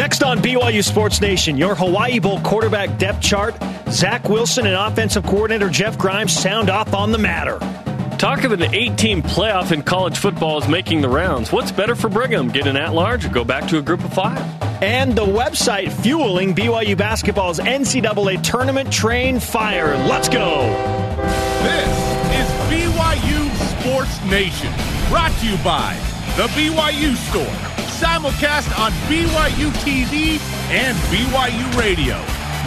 Next on BYU Sports Nation, your Hawaii Bowl quarterback depth chart. Zach Wilson and offensive coordinator Jeff Grimes sound off on the matter. Talk of an eight team playoff in college football is making the rounds. What's better for Brigham? Get an at large or go back to a group of five? And the website fueling BYU basketball's NCAA tournament train fire. Let's go. This is BYU Sports Nation, brought to you by The BYU Store simulcast on BYU TV and BYU Radio.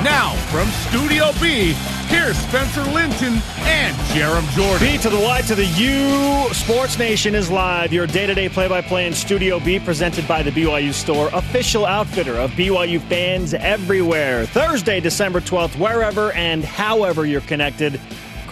Now, from Studio B, here's Spencer Linton and Jarom Jordan. B to the Y to the U. Sports Nation is live. Your day to day play by play in Studio B, presented by the BYU Store, official outfitter of BYU fans everywhere. Thursday, December 12th, wherever and however you're connected.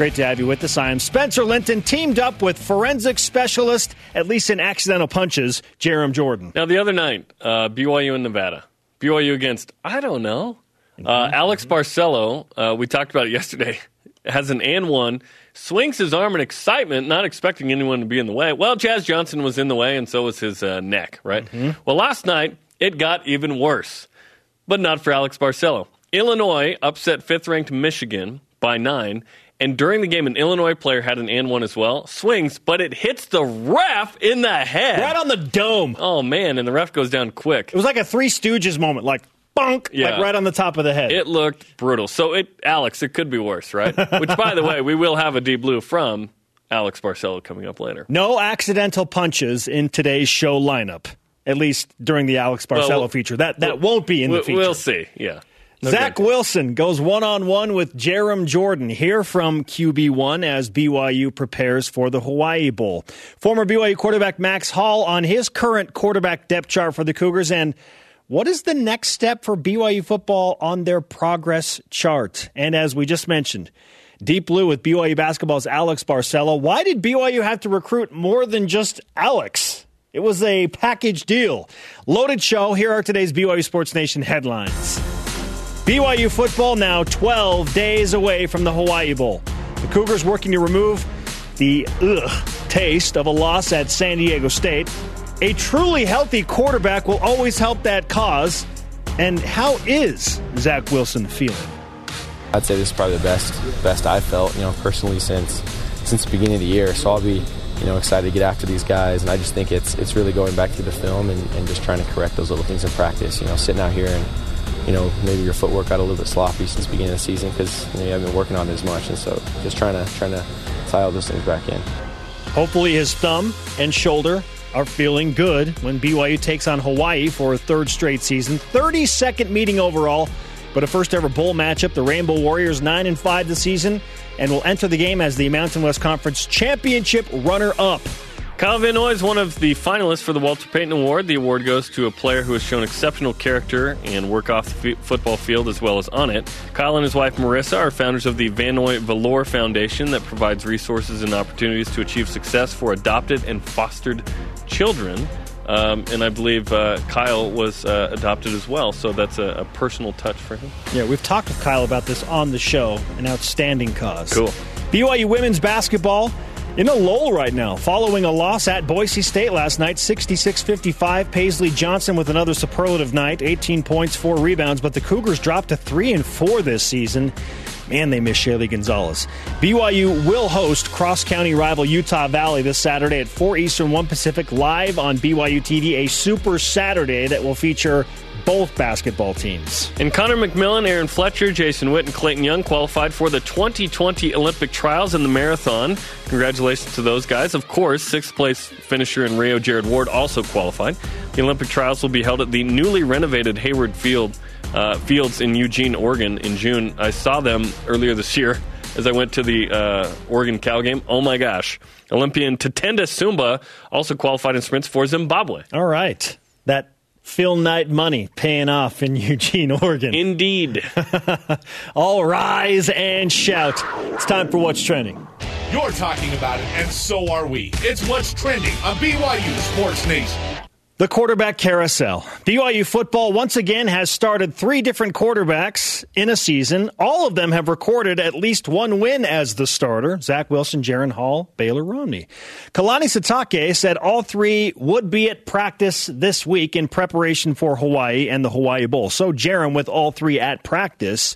Great to have you with us. I am Spencer Linton, teamed up with forensic specialist, at least in accidental punches, Jarom Jordan. Now, the other night, uh, BYU in Nevada. BYU against, I don't know, uh, Alex Barcelo. Uh, we talked about it yesterday. Has an and one, swings his arm in excitement, not expecting anyone to be in the way. Well, Jazz Johnson was in the way, and so was his uh, neck, right? Mm-hmm. Well, last night, it got even worse, but not for Alex Barcelo. Illinois upset fifth ranked Michigan by nine, and during the game, an Illinois player had an and one as well. Swings, but it hits the ref in the head. Right on the dome. Oh, man. And the ref goes down quick. It was like a Three Stooges moment, like bunk, yeah. like right on the top of the head. It looked brutal. So, it, Alex, it could be worse, right? Which, by the way, we will have a deep blue from Alex Barcelo coming up later. No accidental punches in today's show lineup, at least during the Alex Barcelo well, feature. That, that we'll, won't be in the feature. We'll see, yeah. Okay. Zach Wilson goes one on one with Jarom Jordan here from QB1 as BYU prepares for the Hawaii Bowl. Former BYU quarterback Max Hall on his current quarterback depth chart for the Cougars. And what is the next step for BYU football on their progress chart? And as we just mentioned, Deep Blue with BYU basketball's Alex Barcelo. Why did BYU have to recruit more than just Alex? It was a package deal. Loaded show. Here are today's BYU Sports Nation headlines. BYU football now 12 days away from the Hawaii Bowl. The Cougars working to remove the ugh, taste of a loss at San Diego State. A truly healthy quarterback will always help that cause. And how is Zach Wilson feeling? I'd say this is probably the best best I've felt, you know, personally since since the beginning of the year. So I'll be, you know, excited to get after these guys. And I just think it's it's really going back to the film and, and just trying to correct those little things in practice. You know, sitting out here and you know, maybe your footwork got a little bit sloppy since the beginning of the season because you, know, you haven't been working on it as much, and so just trying to trying to tie all those things back in. Hopefully, his thumb and shoulder are feeling good when BYU takes on Hawaii for a third straight season. 32nd meeting overall, but a first ever bowl matchup. The Rainbow Warriors 9 and 5 this season and will enter the game as the Mountain West Conference Championship runner up. Kyle Van Noy is one of the finalists for the Walter Payton Award. The award goes to a player who has shown exceptional character and work off the f- football field as well as on it. Kyle and his wife Marissa are founders of the Van Noy Valor Foundation that provides resources and opportunities to achieve success for adopted and fostered children. Um, and I believe uh, Kyle was uh, adopted as well, so that's a, a, personal touch for him. Yeah, we've talked with Kyle about this on the show. An outstanding cause. Cool. BYU women's basketball in a lull right now, following a loss at Boise State last night, 66 55. Paisley Johnson with another superlative night, 18 points, 4 rebounds, but the Cougars dropped to 3 and 4 this season. Man, they miss Shaylee Gonzalez. BYU will host cross county rival Utah Valley this Saturday at 4 Eastern, 1 Pacific, live on BYU TV, a super Saturday that will feature both basketball teams. And Connor McMillan, Aaron Fletcher, Jason Witt, and Clayton Young qualified for the 2020 Olympic trials in the marathon. Congratulations to those guys. Of course, sixth place finisher in Rio, Jared Ward, also qualified. The Olympic trials will be held at the newly renovated Hayward Field uh, Fields in Eugene, Oregon in June. I saw them earlier this year as I went to the uh, Oregon Cal game. Oh my gosh. Olympian Tatenda Tsumba also qualified in sprints for Zimbabwe. All right. That Phil Knight money paying off in Eugene, Oregon. Indeed. All rise and shout. It's time for What's Trending. You're talking about it, and so are we. It's What's Trending on BYU Sports Nation. The quarterback carousel. BYU football once again has started three different quarterbacks in a season. All of them have recorded at least one win as the starter Zach Wilson, Jaren Hall, Baylor Romney. Kalani Sitake said all three would be at practice this week in preparation for Hawaii and the Hawaii Bowl. So, Jaren, with all three at practice,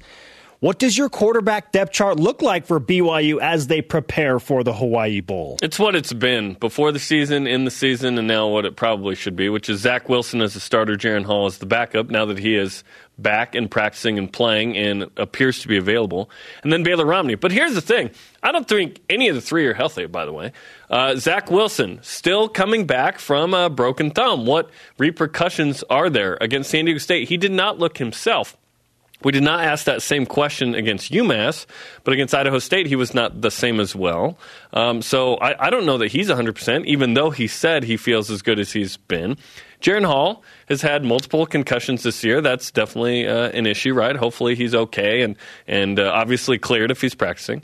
what does your quarterback depth chart look like for BYU as they prepare for the Hawaii Bowl? It's what it's been before the season, in the season, and now what it probably should be, which is Zach Wilson as the starter, Jaren Hall as the backup, now that he is back and practicing and playing and appears to be available, and then Baylor Romney. But here's the thing I don't think any of the three are healthy, by the way. Uh, Zach Wilson still coming back from a broken thumb. What repercussions are there against San Diego State? He did not look himself. We did not ask that same question against UMass, but against Idaho State, he was not the same as well. Um, so I, I, don't know that he's 100%, even though he said he feels as good as he's been. Jaren Hall has had multiple concussions this year. That's definitely uh, an issue, right? Hopefully he's okay and, and uh, obviously cleared if he's practicing.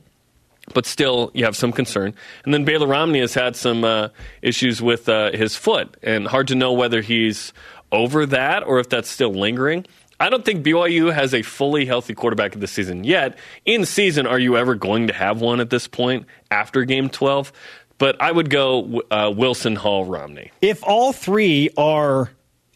But still, you have some concern. And then Baylor Romney has had some uh, issues with uh, his foot, and hard to know whether he's over that or if that's still lingering. I don't think BYU has a fully healthy quarterback this season yet. In season, are you ever going to have one at this point after game 12? But I would go uh, Wilson, Hall, Romney. If all three are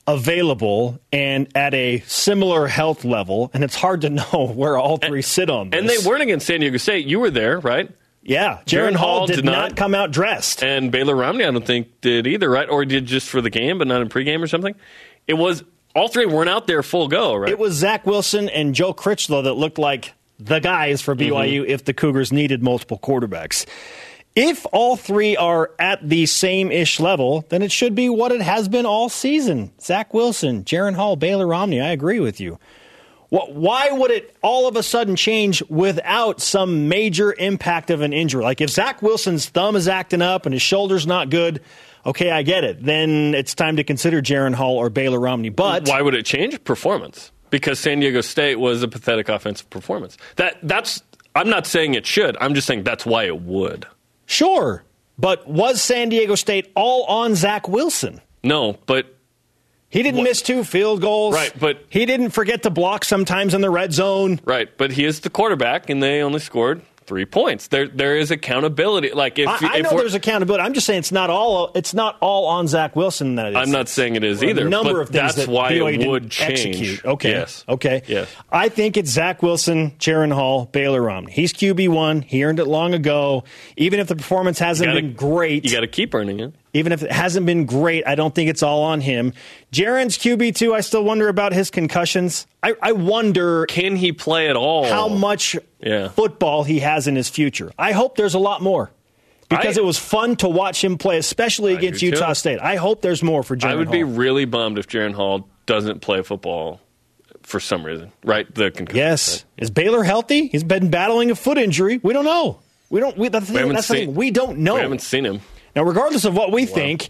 available and at a similar health level, and it's hard to know where all three and, sit on this. And they weren't against San Diego State. You were there, right? Yeah, Jaren Hall, Hall, did, did not, not, come out dressed. And Baylor Romney, I don't think, did either, right? Or did just for the game, but not in pregame or something. It was all three weren't out there full go, right? It was Zach Wilson and Joe Critchlow that looked like the guys for BYU mm-hmm. if the Cougars needed multiple quarterbacks. If all three are at the same ish level, then it should be what it has been all season. Zach Wilson, Jaren Hall, Baylor Romney. I agree with you. Why would it all of a sudden change without some major impact of an injury? Like if Zach Wilson's thumb is acting up and his shoulder's not good, okay, I get it. Then it's time to consider Jaren Hall or Baylor Romney. But why would it change performance? Because San Diego State was a pathetic offensive performance. That that's I'm not saying it should. I'm just saying that's why it would. Sure, but was San Diego State all on Zach Wilson? No, but he didn't what? miss two field goals. Right, but he didn't forget to block sometimes in the red zone. Right, but he is the quarterback, and they only scored three points. There, there is accountability. Like if I, I if know there's accountability. I'm just saying it's not all. It's not all on Zach Wilson. That is. I'm not saying it is either. A number of things that's that why BYU it would change. Execute. Okay. Yes. Okay. Yes. I think it's Zach Wilson, Jaren Hall, Baylor Romney. He's QB one. He earned it long ago. Even if the performance hasn't gotta, been great, you got to keep earning it even if it hasn't been great, I don't think it's all on him. Jaren's QB two. I still wonder about his concussions. I, I wonder can he play at all? How much yeah. football he has in his future. I hope there's a lot more because I, it was fun to watch him play, especially I against Utah too. State. I hope there's more for Jaren. I would Hall. be really bummed if Jaren Hall doesn't play football for some reason. Right? The concussion. Yes. Right? Is Baylor healthy? He's been battling a foot injury. We don't know. We don't. We, that's the, thing, that's seen, the thing. We don't know. We haven't seen him. Now, regardless of what we wow. think,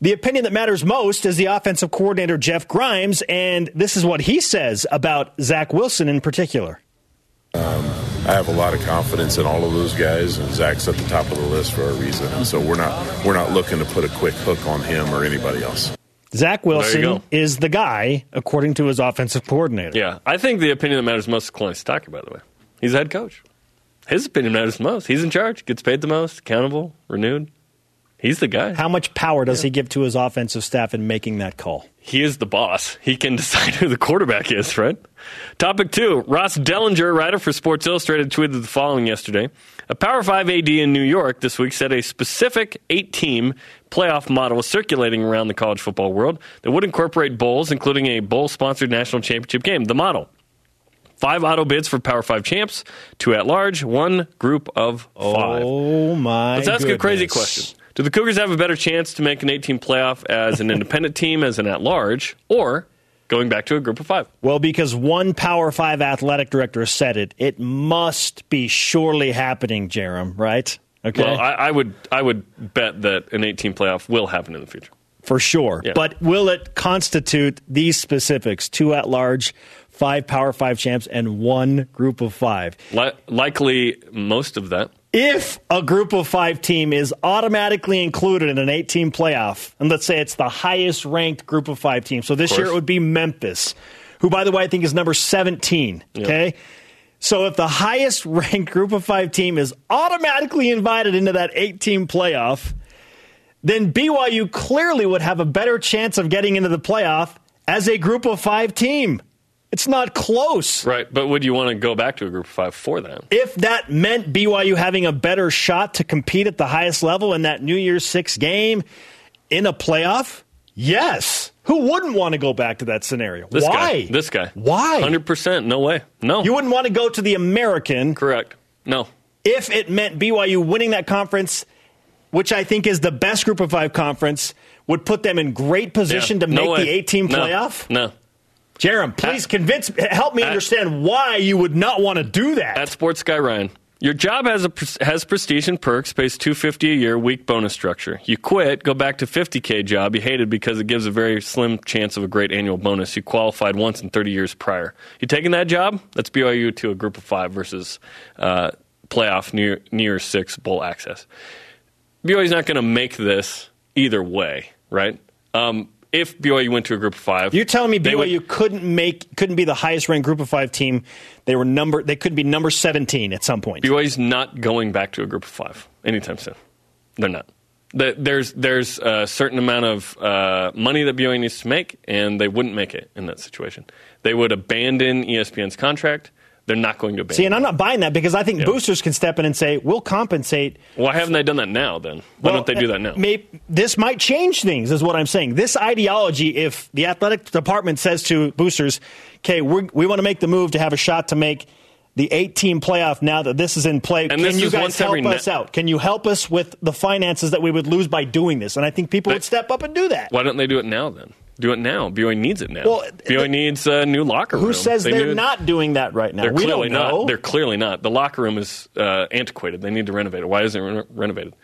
the opinion that matters most is the offensive coordinator, Jeff Grimes, and this is what he says about Zach Wilson in particular. Um, I have a lot of confidence in all of those guys, and Zach's at the top of the list for a reason. And so we're not we're not looking to put a quick hook on him or anybody else. Zach Wilson is the guy, according to his offensive coordinator. Yeah, I think the opinion that matters most is Kalani Sitake, by the way. He's the head coach. His opinion matters most. He's in charge, gets paid the most, accountable, renewed. He's the guy. How much power does yeah. he give to his offensive staff in making that call? He is the boss. He can decide who the quarterback is, right? Topic two Ross Dellenger, writer for Sports Illustrated, tweeted the following yesterday. A Power 5 AD in New York this week said a specific eight team playoff model was circulating around the college football world that would incorporate bowls, including a bowl sponsored national championship game. The model five auto bids for Power Five champs, two at large, one group of five. Oh my! Let's ask goodness. a crazy question. Do the Cougars have a better chance to make an 18 playoff as an independent team, as an at large, or going back to a group of five? Well, because one Power Five athletic director said it, it must be surely happening, Jarom, right? Okay. Well, I, I would I would bet that an 18 playoff will happen in the future. For sure. Yeah. But will it constitute these specifics, two at large, five Power Five champs and one Group of Five. Li- likely most of that. If a Group of Five team is automatically included in an eight team playoff, and let's say it's the highest ranked Group of Five team, so this year it would be Memphis, who, by the way, I think is number 17. Yep. Okay. So if the highest ranked Group of Five team is automatically invited into that eight team playoff, then BYU clearly would have a better chance of getting into the playoff as a Group of Five team. It's not close. Right, but would you want to go back to a group of five for that? If that meant BYU having a better shot to compete at the highest level in that New Year's Six game in a playoff, yes. Who wouldn't want to go back to that scenario? This Why? guy. This guy. Why? 100%. No way. No. You wouldn't want to go to the American Correct. No. if it meant BYU winning that conference, which I think is the best group of five conference, would put them in great position Yeah. to make way. the 18 No. playoff? No. Jarom, please convince, help me understand why you would not want to do that. At Sports Guy Ryan. Your job has a has prestige and perks, pays 250 a year, week bonus structure. You quit, go back to 50k job you hated because it gives a very slim chance of a great annual bonus. You qualified once in 30 years prior. You taking that job? That's BYU to a group of five versus uh, playoff near near six bowl access. BYU's not going to make this either way, right? Um, if BYU went to a group of five, You're telling me they would- BYU couldn't make couldn't be the highest ranked group of five team. They were number they could be number 17 at some point. BYU's not going back to a group of five anytime soon. They're not. There's there's a certain amount of uh, money that BYU needs to make, and they wouldn't make it in that situation. They would abandon ESPN's contract. They're not going to abandon. See, and I'm not buying that because I think Yeah. boosters can step in and say, "We'll compensate." Why haven't they done that now? Then why Well, don't they do that eh, now? May, this might change things, is what I'm saying. This ideology, if the athletic department says to boosters, "Okay, we're, we want to make the move to have a shot to make the eight team playoff now that this is in play. And Can you guys help us out? Can you help us with the finances that we would lose by doing this?" And I think people But- would step up and do that. Why don't they do it now? Then do it now. BYU needs it now. Well, BYU needs a new locker room. Who says They are need- not doing that right now? They're we clearly don't know. not. They're clearly not. The locker room is uh, antiquated. They need to renovate it. Why isn't it re- renovated?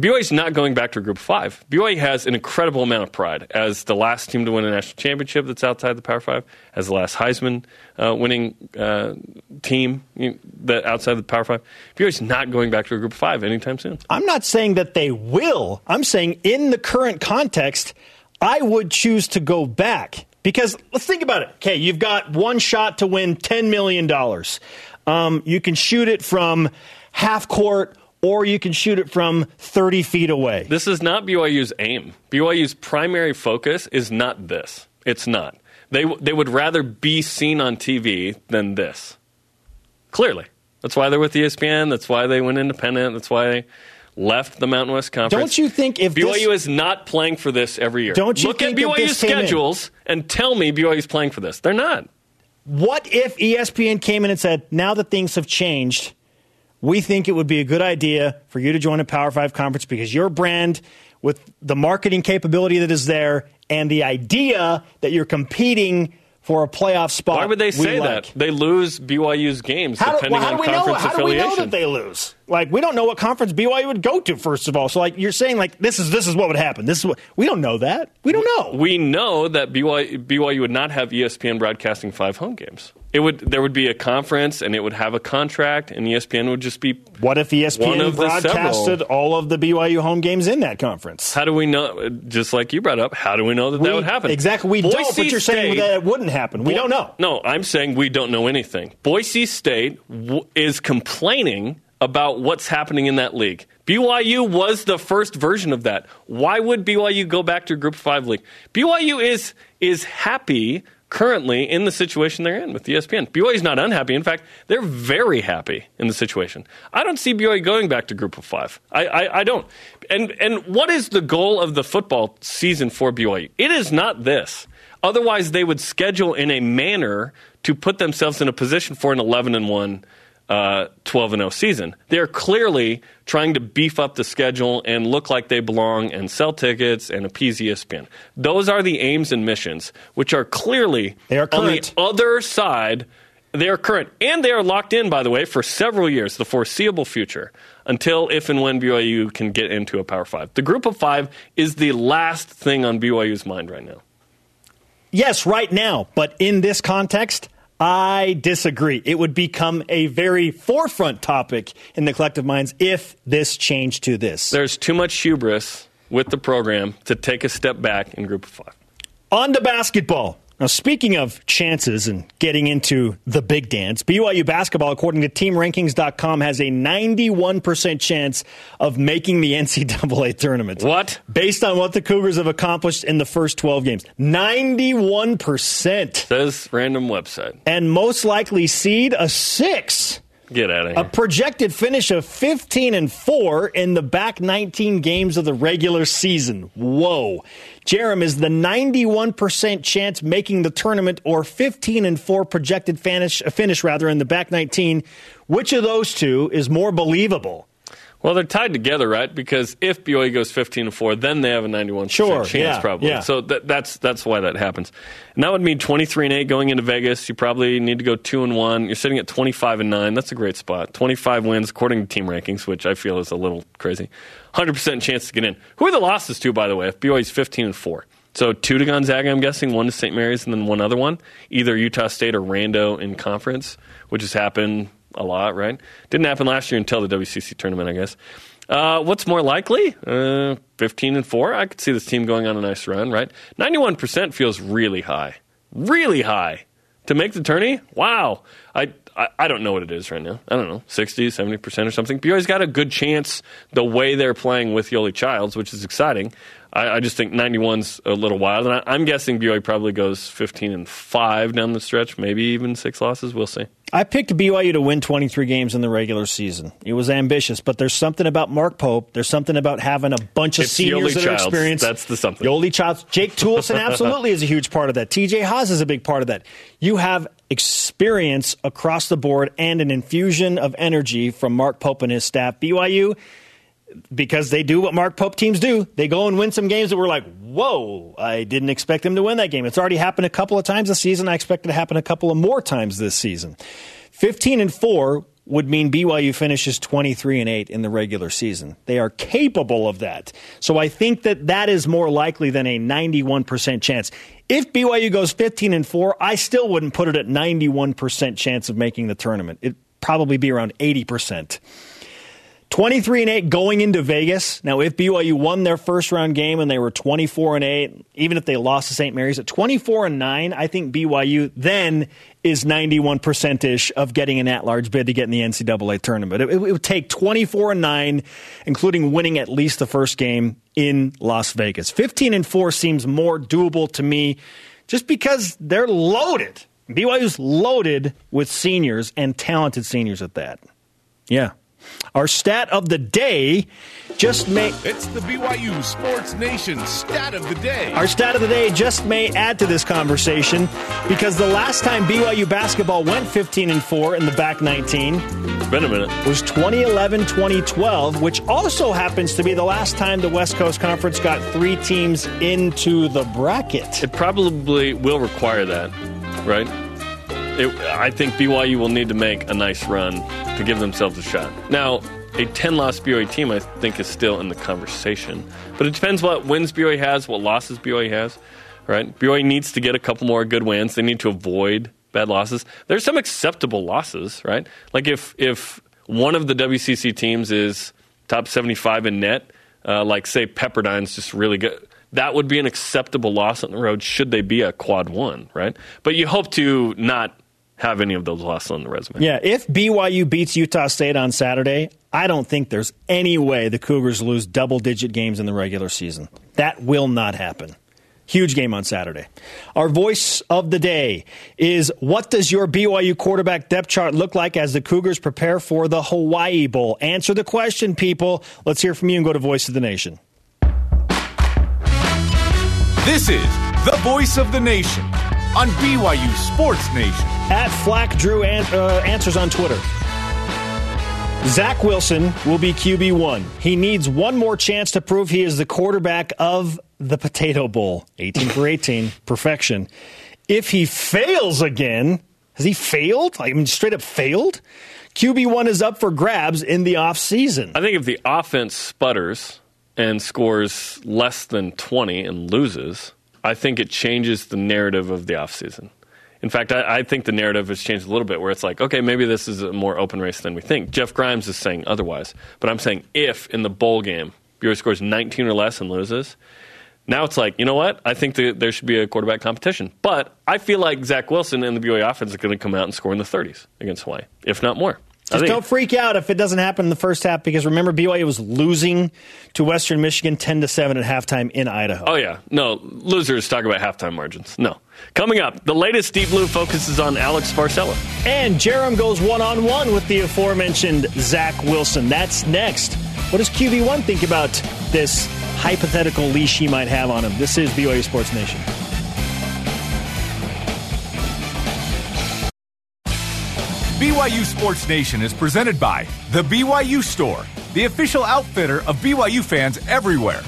BYU's not going back to a group of five. BYU has an incredible amount of pride as the last team to win a national championship that's outside the Power Five, as the last Heisman uh, winning uh, team you know, that outside the Power Five. BYU's not going back to a group of five anytime soon. I'm not saying that they will. I'm saying in the current context, I would choose to go back. Because let's think about it. Okay, you've got one shot to win $10 million. Um, you can shoot it from half court or you can shoot it from 30 feet away. This is not BYU's aim. BYU's primary focus is not this. It's not. They, they would rather be seen on TV than this. Clearly. That's why they're with ESPN. That's why they went independent. That's why they left the Mountain West Conference. Don't you think if BYU this, is not playing for this every year? Don't you Look think at BYU's this came in- schedules and tell me BYU's playing for this. They're not. what if ESPN came in and said, now that things have changed, we think it would be a good idea for you to join a Power Five conference because your brand, with the marketing capability that is there, and the idea that you're competing for a playoff spot. Why would they say like. that? They lose BYU's games How do, depending well, how on do we know? conference How do we know that they lose? Like we don't know what conference BYU would go to. First of all, so like you're saying, like this is this is what would happen. This is what we don't know that. We don't know. We know that BYU, BYU would not have ESPN broadcasting five home games. It would there would be a conference and it would have a contract, and ESPN would just be. what if ESPN broadcasted all of the BYU home games in that conference? How do we know? Just like you brought up, how do we know that We- that would happen? Exactly. We don't. But you're saying that it wouldn't happen. We don't know. No, I'm saying we don't know anything. Boise State w- is complaining about what's happening in that league. BYU was the first version of that. Why would BYU go back to Group Five league? BYU is is happy currently in the situation they're in with ESPN. BYU is not unhappy. In fact, they're very happy in the situation. I don't see BYU going back to Group of Five. I, I, I don't. And and what is the goal of the football season for BYU? It is not this. Otherwise, they would schedule in a manner to put themselves in a position for an 11 and 1, uh, 12 and 0 season. They're clearly trying to beef up the schedule and look like they belong and sell tickets and appease ESPN. Those are the aims and missions, which are clearly They are on the other side. They are current, and they are locked in, by the way, for several years, the foreseeable future, until if and when BYU can get into a Power Five. The Group of Five is the last thing on BYU's mind right now. Yes, right now, but in this context, I disagree. It would become a very forefront topic in the collective minds if this changed to this. There's too much hubris with the program to take a step back in group of five. On to basketball. Now, speaking of chances and getting into the big dance, BYU basketball, according to TeamRankings.com, has a 91% chance of making the NCAA tournament. What? Based on what the Cougars have accomplished in the first 12 games. 91%. Says random website. And most likely seed a six. Get out of here. A projected finish of 15 and 4 in the back 19 games of the regular season. Whoa. Jarom is the 91% chance making the tournament or 15 and 4 projected finish, finish rather in the back 19. Which of those two is more believable? Well, they're tied together, right? Because if BYU goes 15 and 4, then they have a 91 Sure, chance, yeah, probably. yeah. So that, that's that's why that happens. And that would mean 23 and 8 going into Vegas. You probably need to go 2 and 1. You're sitting at 25 and 9. That's a great spot. 25 wins according to team rankings, which I feel is a little crazy. 100% chance to get in. Who are the losses to, by the way, if BYU's 15 and 4? So two to Gonzaga, I'm guessing, one to St. Mary's, and then one other one, either Utah State or Rando in conference, which has happened a lot, right? Didn't happen last year until the WCC tournament, I guess. Uh, what's more likely? Uh, 15 and 4. I could see this team going on a nice run, right? 91% feels really high. Really high. To make the tourney? Wow. I, I, I don't know what it is right now. I don't know, 60, 70% or something. BYU's got a good chance the way they're playing with Yoeli Childs, which is exciting. I, I just think 91's a little wild. And I, I'm guessing BYU probably goes 15 and 5 down the stretch, maybe even six losses. We'll see. I picked BYU to win 23 games in the regular season. It was ambitious, but there's something about Mark Pope. There's something about having a bunch of It's seniors Yoeli that are experienced. That's the something. Yoeli Childs. Jake Toolson absolutely is a huge part of that. TJ Haws is a big part of that. You have experience across the board and an infusion of energy from Mark Pope and his staff. BYU, because they do what Mark Pope teams do, they go and win some games that we're like, whoa, I didn't expect them to win that game. It's already happened a couple of times this season. I expect it to happen a couple of more times this season. 15 and 4 would mean BYU finishes 23 and 8 in the regular season. They are capable of that. So I think that that is more likely than a 91% chance. If BYU goes 15 and 4, I still wouldn't put it at 91% chance of making the tournament. It'd probably be around 80%. 23 and 8 going into Vegas. Now, if BYU won their first round game and they were 24 and 8, even if they lost to St. Mary's at 24 and 9, I think BYU then is 91% ish of getting an at large bid to get in the NCAA tournament. It, it would take 24 and 9, including winning at least the first game in Las Vegas. 15 and 4 seems more doable to me just because they're loaded. BYU's loaded with seniors and talented seniors at that. Yeah. Our stat of the day just may It's the BYU Sports Nation stat of the day. our stat of the day just may add to this conversation because the last time BYU basketball went 15 and 4 in the back 19 It's been a minute. was 2011-2012, which also happens to be the last time the West Coast Conference got 3 teams into the bracket. It probably will require that, right? It, I think BYU will need to make a nice run to give themselves a shot. Now, a 10 loss BYU team, I think, is still in the conversation. But it depends what wins BYU has, what losses BYU has, right? BYU needs to get a couple more good wins. They need to avoid bad losses. There's some acceptable losses, right? Like if, if one of the WCC teams is top 75 in net, uh, like, say, Pepperdine's just really good that would be an acceptable loss on the road should they be a quad one, right? But you hope to not have any of those losses on the resume. Yeah, if BYU beats Utah State on Saturday, I don't think there's any way the Cougars lose double digit games in the regular season. That will not happen. Huge game on Saturday. Our voice of the day is what does your BYU quarterback depth chart look like as the Cougars prepare for the Hawaii Bowl? Answer the question, people. Let's hear from you and go to Voice of the Nation. This is the voice of the nation on BYU Sports Nation. At Flack Drew an- uh, answers on Twitter. Zach Wilson will be QB1. He needs one more chance to prove he is the quarterback of the Potato Bowl. 18 for 18, perfection. If he fails again, has he failed? I mean, straight up failed? QB1 is up for grabs in the offseason. I think if the offense sputters and scores less than 20 and loses, I think it changes the narrative of the offseason. In fact, I, I, think the narrative has changed a little bit where it's like, okay, maybe this is a more open race than we think. Jeff Grimes is saying otherwise. But I'm saying if in the bowl game BYU scores 19 or less and loses, now it's like, you know what? I think that there should be a quarterback competition. But I feel like Zach Wilson and the BYU offense are going to come out and score in the 30s against Hawaii, if not more. Just don't freak out if it doesn't happen in the first half because remember BYU was losing to Western Michigan 10 to 7 at halftime in Idaho. Oh yeah. No, losers talk about halftime margins. No. Coming up, the latest Deep Blue focuses on Alex Barcelo. And Jarom goes one-on-one with the aforementioned Zach Wilson. That's next. What does QB1 think about this hypothetical leash he might have on him? This is BYU Sports Nation. BYU Sports Nation is presented by The BYU Store, the official outfitter of BYU fans everywhere.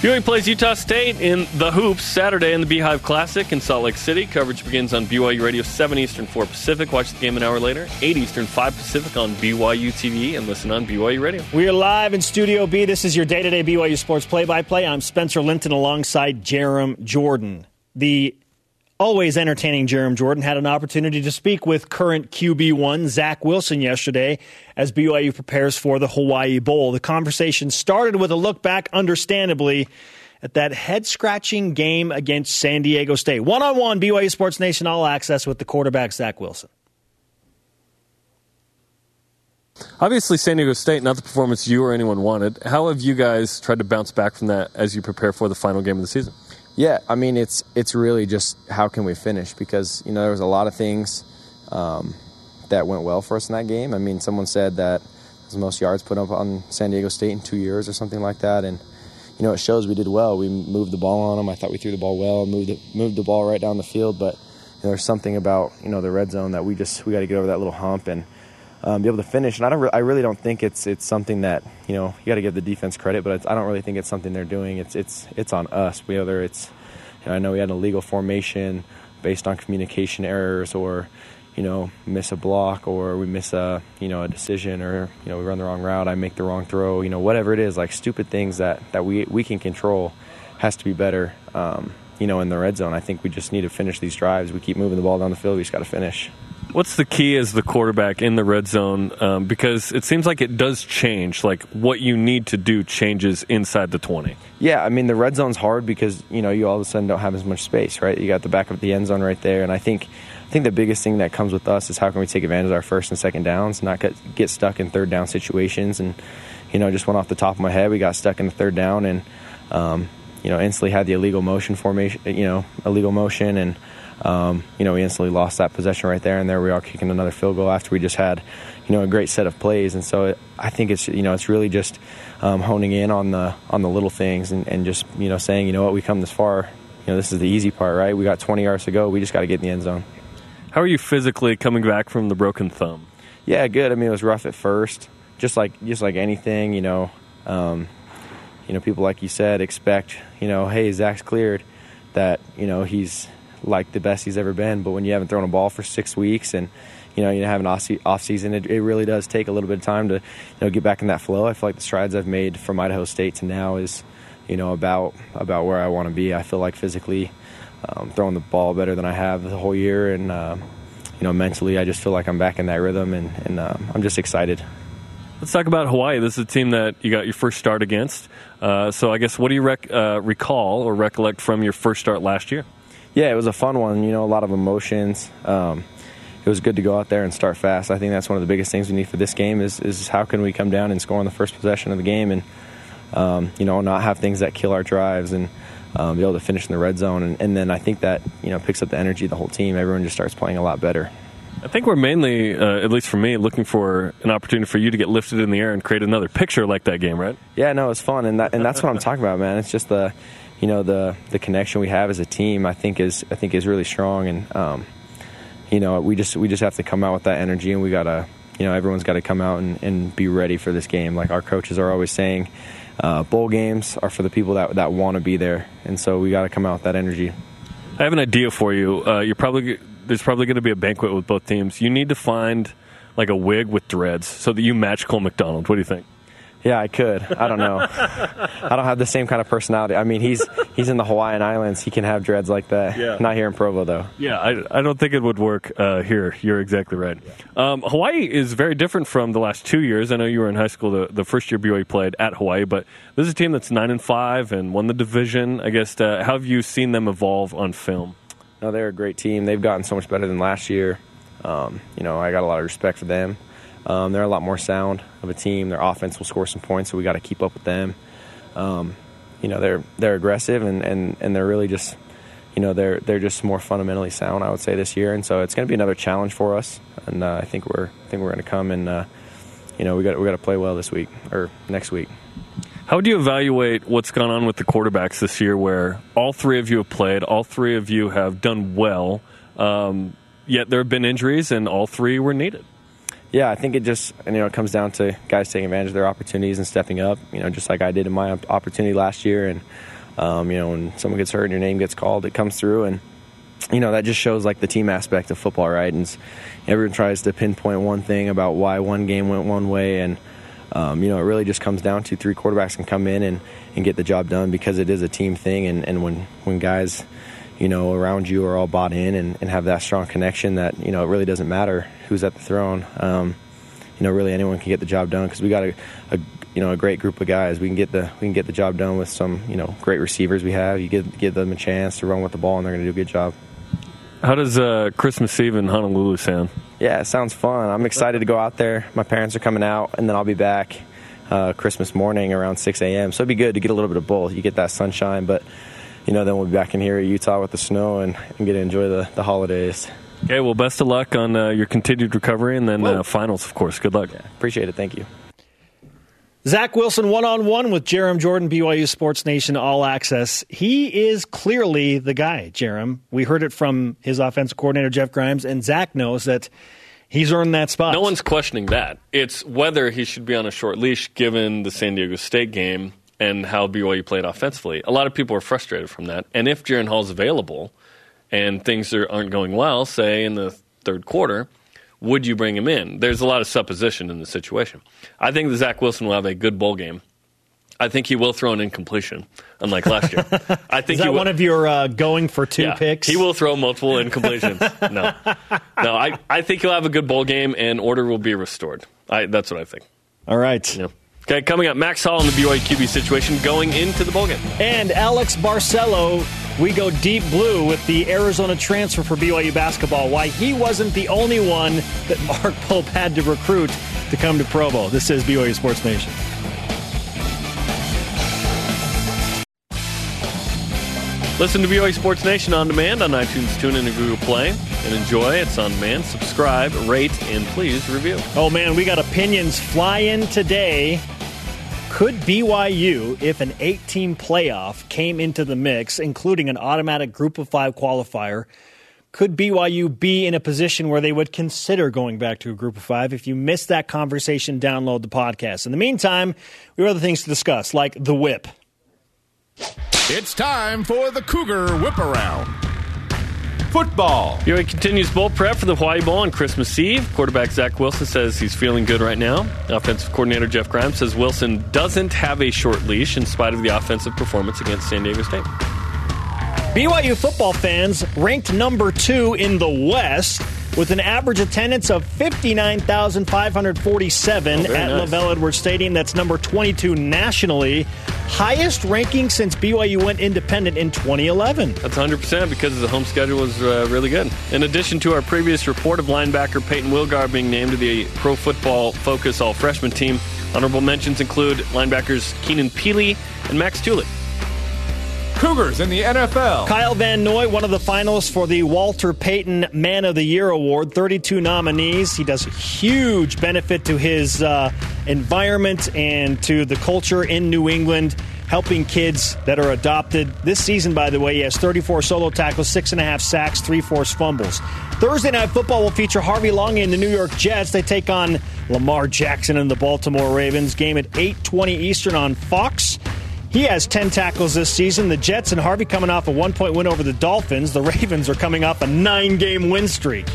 BYU plays Utah State in the Hoops Saturday in the Beehive Classic in Salt Lake City. Coverage begins on BYU Radio 7 Eastern, 4 Pacific. Watch the game an hour later, 8 Eastern, 5 Pacific on BYU TV and listen on BYU Radio. We are live in Studio B. This is your day to day BYU Sports play by play. I'm Spencer Linton alongside Jarom Jordan. The always entertaining Jarom Jordan had an opportunity to speak with current QB1 Zach Wilson yesterday as BYU prepares for the Hawaii Bowl. The conversation started with a look back, understandably, at that head scratching game against San Diego State. One on one, BYU Sports Nation All Access with the quarterback, Zach Wilson. Obviously, San Diego State, not the performance you or anyone wanted. How have you guys tried to bounce back from that as you prepare for the final game of the season? Yeah, I mean it's it's really just how can we finish because you know there was a lot of things um, that went well for us in that game. I mean, someone said that was most yards put up on San Diego State in two years or something like that, and you know it shows we did well. We moved the ball on them. I thought we threw the ball well, moved the, moved the ball right down the field, but you know, there's something about you know the red zone that we just we got to get over that little hump and um, be able to finish. And I don't, re- I really don't think it's it's something that you know you got to give the defense credit, but I don't really think it's something they're doing. It's it's it's on us. Whether it's you know, I know we had an illegal formation based on communication errors, or you know miss a block, or we miss a you know a decision, or you know we run the wrong route, I make the wrong throw. You know whatever it is, like stupid things that that we we can control has to be better. Um, you know, in the red zone, I think we just need to finish these drives. We keep moving the ball down the field. We just got to finish. What's the key as the quarterback in the red zone? Um, because it seems like it does change. Like what you need to do changes inside the 20. Yeah, I mean, the red zone's hard because, you know, you all of a sudden don't have as much space, right? You got the back of the end zone right there. And I think. I think the biggest thing that comes with us is how can we take advantage of our first and second downs, not get, get stuck in third down situations. And, you know, just went off the top of my head, we got stuck in the third down and, um, you know, instantly had the illegal motion formation, you know, illegal motion and, um, you know, we instantly lost that possession right there, and there we are kicking another field goal after we just had, you know, a great set of plays. And so it, I think it's you know it's really just um, honing in on the on the little things and, and just you know saying you know what we come this far, you know this is the easy part, right? We got 20 yards to go. We just got to get in the end zone. How are you physically coming back from the broken thumb? Yeah, good. I mean, it was rough at first, just like just like anything, you know. Um, you know, people like you said expect, you know, hey, Zach's cleared, that you know he's like the best he's ever been. But when you haven't thrown a ball for six weeks and you know you have an off season, it, it really does take a little bit of time to you know get back in that flow. I feel like the strides I've made from Idaho State to now is you know about about where I want to be. I feel like physically um, throwing the ball better than I have the whole year, and uh, you know mentally I just feel like I'm back in that rhythm, and, and uh, I'm just excited. Let's talk about Hawaii. This is a team that you got your first start against. Uh, so I guess what do you rec- uh, recall or recollect from your first start last year? Yeah, it was a fun one. You know, a lot of emotions. Um, it was good to go out there and start fast. I think that's one of the biggest things we need for this game is is how can we come down and score on the first possession of the game and um, you know not have things that kill our drives and um, be able to finish in the red zone and, and, then I think that you know picks up the energy of the whole team. Everyone just starts playing a lot better. I think we're mainly, uh, at least for me, looking for an opportunity for you to get lifted in the air and create another picture like that game, right? Yeah, no, it's fun, and that and that's what I'm talking about, man. It's just the you know the the connection we have as a team I think is I think is really strong. And um, you know we just we just have to come out with that energy and we gotta you know everyone's got to come out and, and be ready for this game. Like our coaches are always saying uh, bowl games are for the people that that want to be there. And so we got to come out with that energy. I have an idea for you. Uh, you're probably there's probably going to be a banquet with both teams. You need to find like a wig with dreads so that you match Cole McDonald. What do you think Yeah, I could. I don't know. I don't have the same kind of personality. I mean, he's he's in the Hawaiian Islands. He can have dreads like that. Yeah. Not here in Provo, though. Yeah, I, I don't think it would work uh, here. You're exactly right. Um, Hawaii is very different from the last two years. I know you were in high school the, the first year BYU played at Hawaii, but this is a team that's nine and five and won the division. I guess uh, how have you seen them evolve on film? No, they're a great team. They've gotten so much better than last year. Um, you know, I got a lot of respect for them. Um, they're a lot more sound of a team. Their offense will score some points, so we got to keep up with them. Um, you know, they're they're aggressive and, and, and they're really just, you know, they're they're just more fundamentally sound. I would say this year, and so it's going to be another challenge for us. And uh, I think we're I think we're going to come and, uh, you know, we got we got to play well this week or next week. How would you evaluate what's gone on with the quarterbacks this year, where all three of you have played, all three of you have done well, um, yet there have been injuries, and all three were needed? Yeah, I think it just you know it comes down to guys taking advantage of their opportunities and stepping up. You know, just like I did in my opportunity last year. And um, you know, when someone gets hurt and your name gets called, it comes through, and you know that just shows like the team aspect of football, right? And everyone tries to pinpoint one thing about why one game went one way, and um, you know it really just comes down to three quarterbacks can come in and, and get the job done because it is a team thing. And, and when when guys you know, around you are all bought in and, and have that strong connection that, you know, it really doesn't matter who's at the throne. Um, you know, really anyone can get the job done because we got a, a, you know, a great group of guys. We can get the we can get the job done with some, you know, great receivers we have. You give give them a chance to run with the ball and they're going to do a good job. How does uh, Christmas Eve in Honolulu sound? Yeah, it sounds fun. I'm excited to go out there. My parents are coming out, and then I'll be back uh, Christmas morning around 6 a.m. So it'd be good to get a little bit of both. You get that sunshine, but you know, then we'll be back in here at Utah with the snow and, and get to enjoy the, the holidays. Okay, well, best of luck on uh, your continued recovery and then uh, finals, of course. Good luck. Yeah, appreciate it. Thank you. Zach Wilson one on one with Jarom Jordan, BYU Sports Nation All Access. He is clearly the guy, Jarom. We heard it from his offensive coordinator, Jeff Grimes, and Zach knows that he's earned that spot. No one's questioning that. It's whether he should be on a short leash given the San Diego State game and how BYU played offensively. A lot of people are frustrated from that. And if Jaren Hall's available and things are, aren't going well, say in the third quarter, would you bring him in? There's a lot of supposition in the situation. I think that Zach Wilson will have a good bowl game. I think he will throw an incompletion, unlike last year. I think Is that he one of your uh, going for two yeah, picks? He will throw multiple incompletions. no, no. I, I think he'll have a good bowl game and order will be restored. I, that's what I think. All right. Yeah. Okay, coming up, Max Hall in the BYU QB situation going into the bowl game. And Alex Barcelo, we go deep blue with the Arizona transfer for BYU basketball. Why he wasn't the only one that Mark Pope had to recruit to come to Provo. This is BYU Sports Nation. Listen to BYU Sports Nation on demand on iTunes, TuneIn, and Google Play. And enjoy. It's on demand. Subscribe, rate, and please review. Oh, man, we got opinions flying today. Could BYU, if an eight team playoff came into the mix, including an automatic group of five qualifier, could BYU be in a position where they would consider going back to a group of five? If you missed that conversation, download the podcast. In the meantime, we have other things to discuss, like the whip. It's time for the Cougar Whip Around. Football. BYU continues bowl prep for the Hawaii Bowl on Christmas Eve. Quarterback Zach Wilson says he's feeling good right now. Offensive coordinator Jeff Grimes says Wilson doesn't have a short leash in spite of the offensive performance against San Diego State. BYU football fans ranked number two in the West with an average attendance of 59,547 Oh, at nice. LaVell Edwards Stadium. That's number 22 nationally. Highest ranking since BYU went independent in 2011. That's 100% because the home schedule was uh, really good. In addition to our previous report of linebacker Payton Wilgar being named to the Pro Football Focus All Freshman team, honorable mentions include linebackers Keenan Pili and Max Tooley. Cougars in the NFL. Kyle Van Noy, one of the finalists for the Walter Payton Man of the Year Award, 32 nominees. He does huge benefit to his uh, environment and to the culture in New England, helping kids that are adopted. This season, by the way, he has 34 solo tackles, six and a half sacks, three forced fumbles. Thursday Night Football will feature Harvey Langi and the New York Jets. They take on Lamar Jackson and the Baltimore Ravens. Game at 8:20 Eastern on Fox. He has 10 tackles this season. The Jets and Harvey coming off a one point win over the Dolphins. The Ravens are coming off a nine game win streak.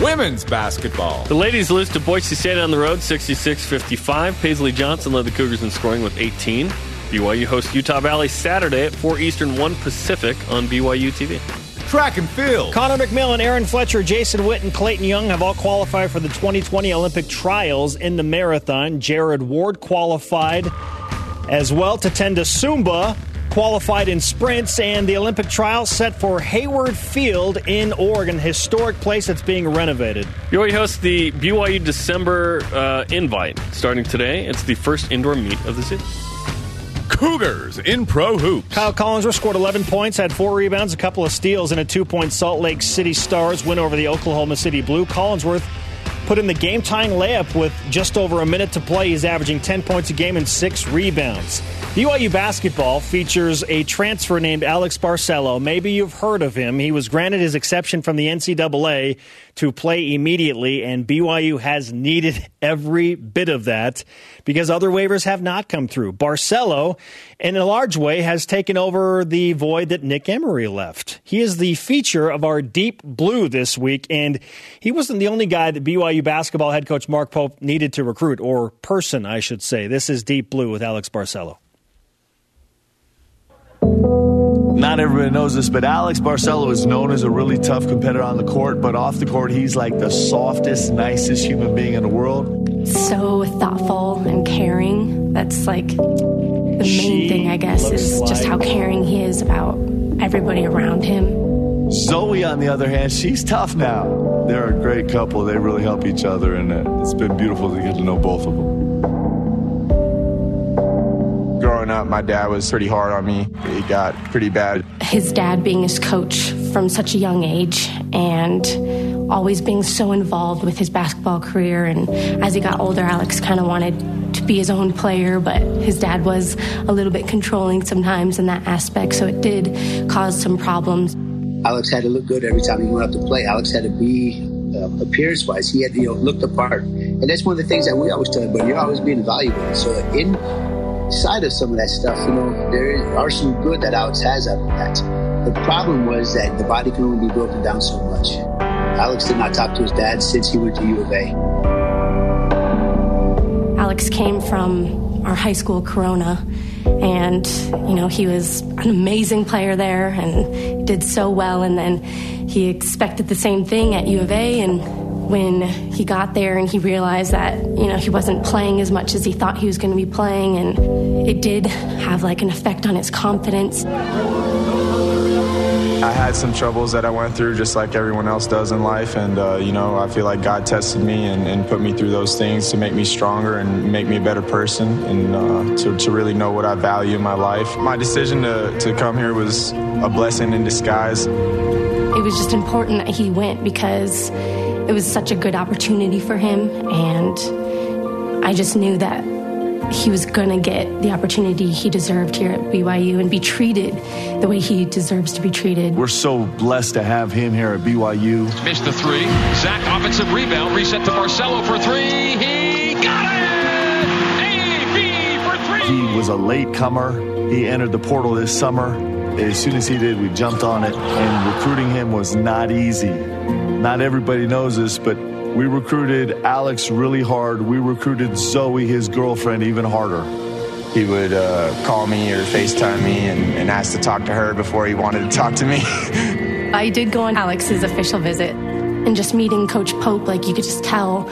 Women's basketball. The ladies lose to Boise State on the road 66 55. Paisley Johnson led the Cougars in scoring with 18. BYU hosts Utah Valley Saturday at 4 Eastern, 1 Pacific on BYU TV. Track and field. Connor McMillan, Aaron Fletcher, Jason Witt, and Clayton Young have all qualified for the 2020 Olympic trials in the marathon. Jared Ward qualified as well. to Tatenda Tsumba qualified in sprints, and the Olympic trials set for Hayward Field in Oregon, historic place that's being renovated. BYU hosts the BYU December uh, invite starting today. It's the first indoor meet of the season. Cougars in pro hoops. Kyle Collinsworth scored 11 points, had four rebounds, a couple of steals, and a two point Salt Lake City Stars win over the Oklahoma City Blue. Collinsworth put in the game tying layup with just over a minute to play. He's averaging 10 points a game and six rebounds. BYU basketball features a transfer named Alex Barcelo. Maybe you've heard of him. He was granted his exception from the NCAA to play immediately, and BYU has needed every bit of that because other waivers have not come through. Barcelo, in a large way, has taken over the void that Nick Emery left. He is the feature of our Deep Blue this week, and he wasn't the only guy that BYU basketball head coach Mark Pope needed to recruit, or person, I should say. This is Deep Blue with Alex Barcelo. Not everybody knows this, but Alex Barcelo is known as a really tough competitor on the court, but off the court, he's like the softest, nicest human being in the world. So thoughtful and caring. That's like the main She thing, I guess, looks is just how caring he is about everybody around him. Zoe, on the other hand, she's tough now. They're a great couple. They really help each other, and uh, it's been beautiful to get to know both of them. Growing up, my dad was pretty hard on me. He got pretty bad. His dad being his coach from such a young age and always being so involved with his basketball career. And as he got older, Alex kind of wanted to be his own player, but his dad was a little bit controlling sometimes in that aspect. So it did cause some problems. Alex had to look good every time he went out to play. Alex had to be uh, appearance-wise. He had to, you know, look the part, and that's one of the things that we always tell him. But you're always being valuable. So inside of some of that stuff, you know, there are some good that Alex has out of that. The problem was that the body can only be broken down so much. Alex did not talk to his dad since he went to U of A. Alex came from our high school, Corona, and you know he was an amazing player there and did so well. And then he expected the same thing at U of A. And when he got there and he realized that you know he wasn't playing as much as he thought he was going to be playing, and it did have like an effect on his confidence. I had some troubles that I went through just like everyone else does in life. And, uh, you know, I feel like God tested me and, and put me through those things to make me stronger and make me a better person and uh, to, to really know what I value in my life. My decision to, to come here was a blessing in disguise. It was just important that he went because it was such a good opportunity for him, and I just knew that he was going to get the opportunity he deserved here at BYU and be treated the way he deserves to be treated. We're so blessed to have him here at BYU. Missed the three. Zach offensive rebound. Reset to Barcelo for three. He got it! AB for three. He was a late comer. He entered the portal this summer. As soon as he did, we jumped on it. And recruiting him was not easy. Not everybody knows this, but we recruited Alex really hard. We recruited Zoe, his girlfriend, even harder. He would uh, call me or FaceTime me and, and ask to talk to her before he wanted to talk to me. I did go on Alex's official visit and just meeting Coach Pope, like you could just tell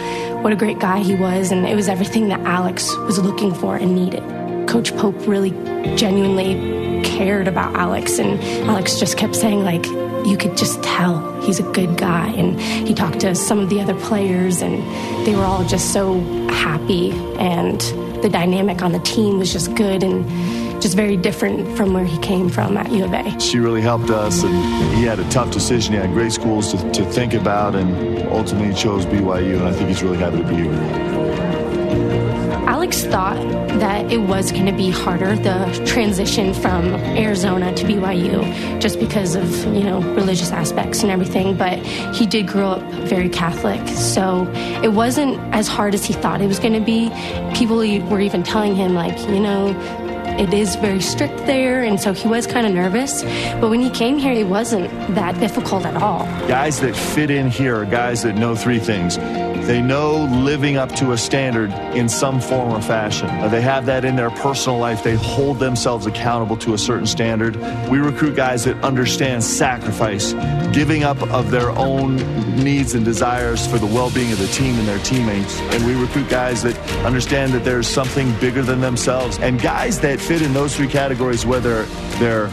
what a great guy he was, and it was everything that Alex was looking for and needed. Coach Pope really genuinely cared about Alex, and Alex just kept saying, like, you could just tell he's a good guy. And he talked to some of the other players, and they were all just so happy, and the dynamic on the team was just good and just very different from where he came from at U of A. She really helped us, and he had a tough decision. He had great schools to, to think about, and ultimately chose BYU, and I think he's really happy to be here. Alex thought that it was going to be harder, the transition from Arizona to BYU, just because of, you know, religious aspects and everything. But he did grow up very Catholic. So it wasn't as hard as he thought it was going to be. People were even telling him, like, you know, it is very strict there, and so he was kind of nervous. But when he came here, it wasn't that difficult at all. Guys that fit in here are guys that know three things. They know living up to a standard in some form or fashion. Uh, They have that in their personal life. They hold themselves accountable to a certain standard. We recruit guys that understand sacrifice, giving up of their own needs and desires for the well-being of the team and their teammates. And we recruit guys that understand that there's something bigger than themselves. And guys that fit in those three categories, whether they're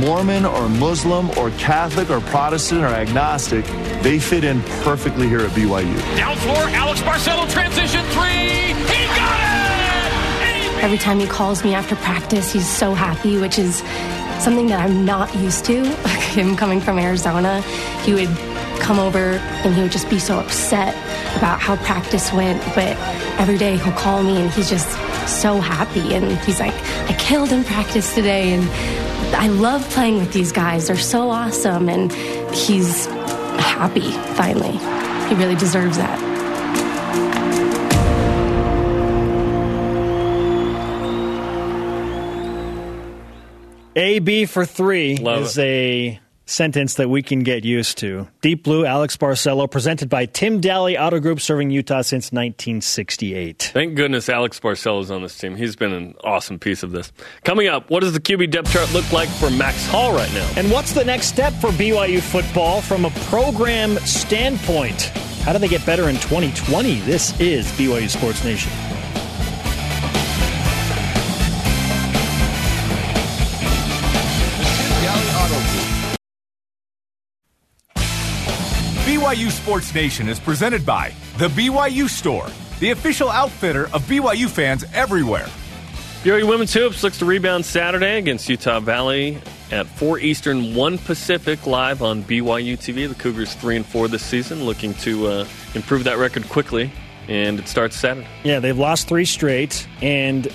Mormon or Muslim or Catholic or Protestant or agnostic, they fit in perfectly here at BYU. Down floor, Alex Barcelo transition three. He got it! Every time he calls me after practice, he's so happy, which is something that I'm not used to. Him coming from Arizona, he would come over and he would just be so upset about how practice went. But every day he'll call me and he's just so happy. And he's like, I killed in practice today. And I love playing with these guys. They're so awesome. And he's happy finally. He really deserves that. AB for three Love is a sentence that we can get used to. Deep Blue, Alex Barcelo, presented by Tim Dahle Auto Group, serving Utah since 1968. Thank goodness Alex Barcelo's on this team. He's been an awesome piece of this. Coming up, what does the QB depth chart look like for Max Hall right now? And what's the next step for BYU football from a program standpoint? How do they get better in 2020? This is BYU Sports Nation. BYU Sports Nation is presented by The BYU Store, the official outfitter of BYU fans everywhere. BYU Women's Hoops looks to rebound Saturday against Utah Valley at 4 Eastern, 1 Pacific, live on BYU TV. The Cougars 3 and 4 this season, looking to uh, improve that record quickly, and it starts Saturday. Yeah, they've lost three straight, and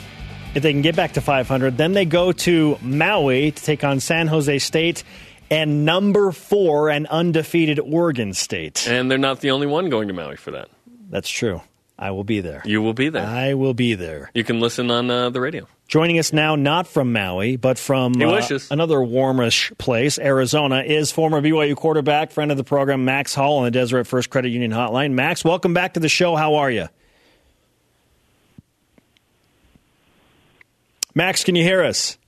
if they can get back to 500, then they go to Maui to take on San Jose State and number four, an undefeated Oregon State. And they're not the only one going to Maui for that. That's true. I will be there. You will be there. I will be there. You can listen on uh, the radio. Joining us now, not from Maui, but from uh, another warmish place, Arizona, is former BYU quarterback, friend of the program, Max Hall on the Deseret First Credit Union Hotline. Max, welcome back to the show. How are you? Max, can you hear us?